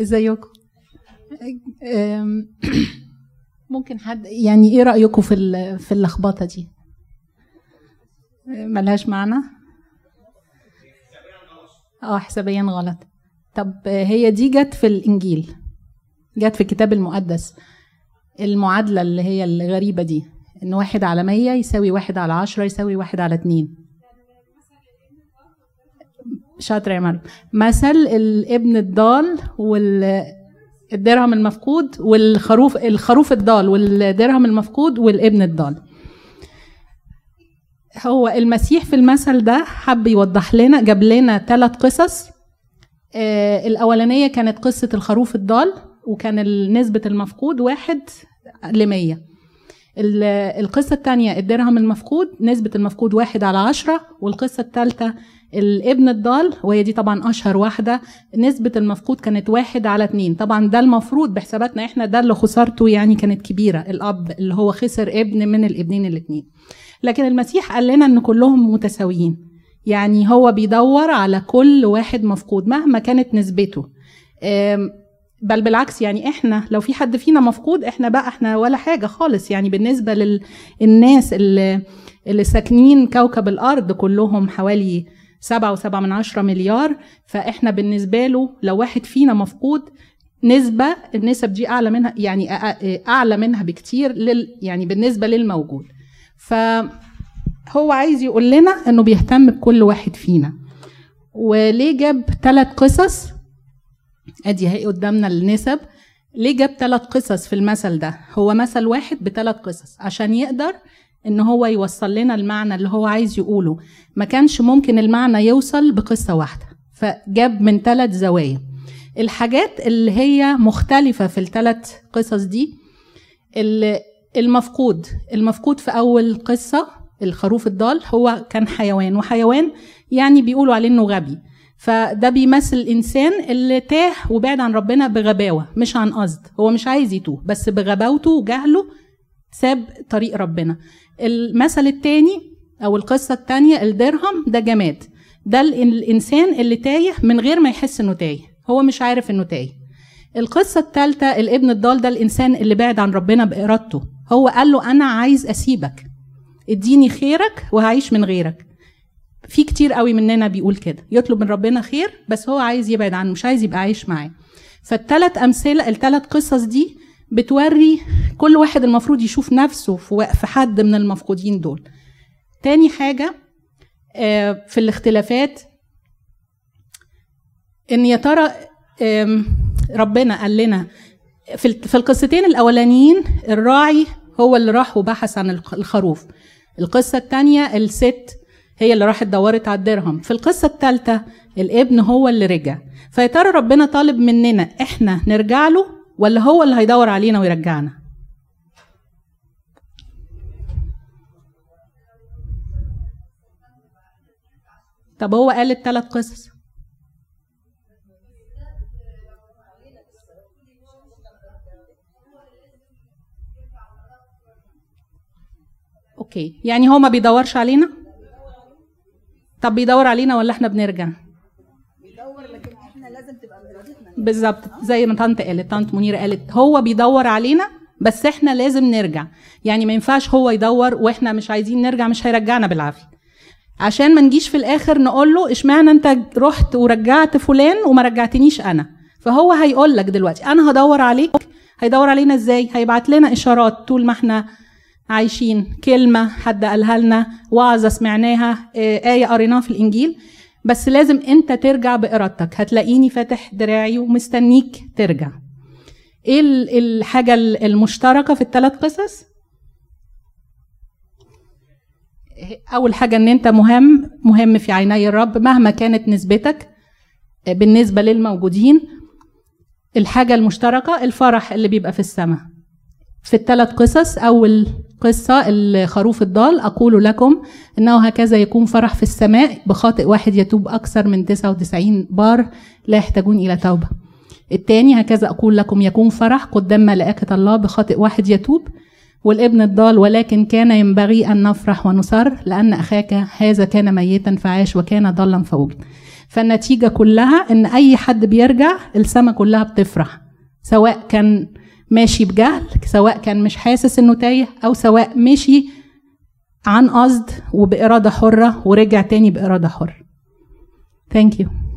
ازيكم؟ ممكن حد يعني إيه رأيكم في في اللخبطة دي؟ ملهاش معنى؟ آه حسابيا غلط. طب هي دي جت في الإنجيل جت في الكتاب المقدس المعادلة اللي هي الغريبة دي إن واحد على مية يساوي واحد على عشرة يساوي واحد على اتنين. شاطرة يا مريم مثل الابن الضال والدرهم المفقود والخروف الخروف الضال والدرهم المفقود والابن الضال. هو المسيح في المثل ده حب يوضح لنا جاب لنا ثلاث قصص. آه الأولانية كانت قصة الخروف الضال وكان نسبة المفقود واحد لمية. القصة الثانية الدرهم المفقود نسبة المفقود واحد على عشرة والقصة الثالثة الابن الضال وهي دي طبعا أشهر واحدة نسبة المفقود كانت واحد على اتنين. طبعا ده المفروض بحساباتنا إحنا ده اللي خسارته يعني كانت كبيرة الأب اللي هو خسر ابن من الابنين الاتنين. لكن المسيح قال لنا إن كلهم متساويين. يعني هو بيدور على كل واحد مفقود مهما كانت نسبته. بل بالعكس يعني إحنا لو في حد فينا مفقود إحنا بقى إحنا ولا حاجة خالص. يعني بالنسبة للناس اللي, اللي ساكنين كوكب الأرض كلهم حوالي سبعة وسبعة من عشرة مليار فإحنا بالنسبة له لو واحد فينا مفقود نسبة النسب دي أعلى منها يعني أعلى منها بكتير لل يعني بالنسبة للموجود. فهو عايز يقول لنا إنه بيهتم بكل واحد فينا. وليه جاب ثلاث قصص؟ أدي هي قدامنا النسب ليه جاب ثلاث قصص في المثل ده؟ هو مثل واحد بثلاث قصص عشان يقدر إن هو يوصل لنا المعنى اللي هو عايز يقوله. ما كانش ممكن المعنى يوصل بقصة واحدة فجاب من ثلاث زوايا. الحاجات اللي هي مختلفة في الثلاث قصص دي ال- المفقود. المفقود في أول قصة الخروف الضال هو كان حيوان وحيوان يعني بيقولوا عليه إنه غبي. فده بيمثل الإنسان اللي تاه وبعد عن ربنا بغباوة مش عن قصد. هو مش عايز يتوه بس بغباوته وجهله ساب طريق ربنا. المثل التاني أو القصة التانية الدرهم ده جماد. ده ال- الإنسان اللي تايه من غير ما يحس إنه تايه. هو مش عارف إنه تايه. القصة الثالثة الابن الضال ده الإنسان اللي بعد عن ربنا بإرادته. هو قال له أنا عايز أسيبك. اديني خيرك وهعيش من غيرك. في كتير قوي مننا بيقول كده. يطلب من ربنا خير بس هو عايز يبعد عنه مش عايز يبقى عايش معاه. فالثلاث أمثلة الثلاث قصص دي بتوري كل واحد المفروض يشوف نفسه في حد من المفقودين دول. تاني حاجة آه، في الاختلافات إن يا ترى ربنا قال لنا في القصتين الأولانيين الراعي هو اللي راح وبحث عن الخ- الخروف. القصة الثانية الست هي اللي راحت دورت على الدرهم. في القصة الثالثه الابن هو اللي رجع. فيا ترى ربنا طالب مننا إحنا نرجع له ولا هو اللي هيدور علينا ويرجعنا؟ طب هو قال الثلاث قصص؟ أوكي. يعني هو ما بيدورش علينا؟ طب بيدور علينا ولا إحنا بنرجع؟ بيدور لكن إحنا لازم تبقى بإرادتنا بالظبط زي ما طنط قالت طنط منيرة قالت هو بيدور علينا بس إحنا لازم نرجع. يعني ما ينفعش هو يدور وإحنا مش عايزين نرجع مش هيرجعنا بالعافية. عشان ما نجيش في الآخر نقول له اشمعنى انت رحت ورجعت فلان وما رجعتنيش أنا؟ فهو هيقول لك دلوقتي أنا هدور عليك هيدور علينا إزاي؟ هيبعت لنا إشارات طول ما إحنا عايشين. كلمة حد قالها لنا وعظة سمعناها آه، آية قريناها في الإنجيل. بس لازم أنت ترجع بإرادتك. هتلاقيني فاتح دراعي ومستنيك ترجع. إيه ال- الحاجة ال- المشتركة في الثلاث قصص؟ أول حاجة إن أنت مهم مهم في عيني الرب. مهما كانت نسبتك آه، بالنسبة للموجودين الحاجة المشتركة الفرح اللي بيبقى في السماء. في الثلاث قصص أول قصة الخروف الضال. أقول لكم إنه هكذا يكون فرح في السماء بخاطئ واحد يتوب أكثر من 99 بار لا يحتاجون إلى توبة. الثاني هكذا أقول لكم يكون فرح قدام ملائكة الله بخاطئ واحد يتوب. والابن الضال ولكن كان ينبغي أن نفرح ونسر لأن أخاك هذا كان ميتا فعاش وكان ضالا فوجد فالنتيجة كلها إن أي حد بيرجع السما كلها بتفرح سواء كان ماشي بجهل سواء كان مش حاسس إنه تايه أو سواء مشي عن قصد وبإرادة حرة ورجع تاني بإرادة حرة Thank you.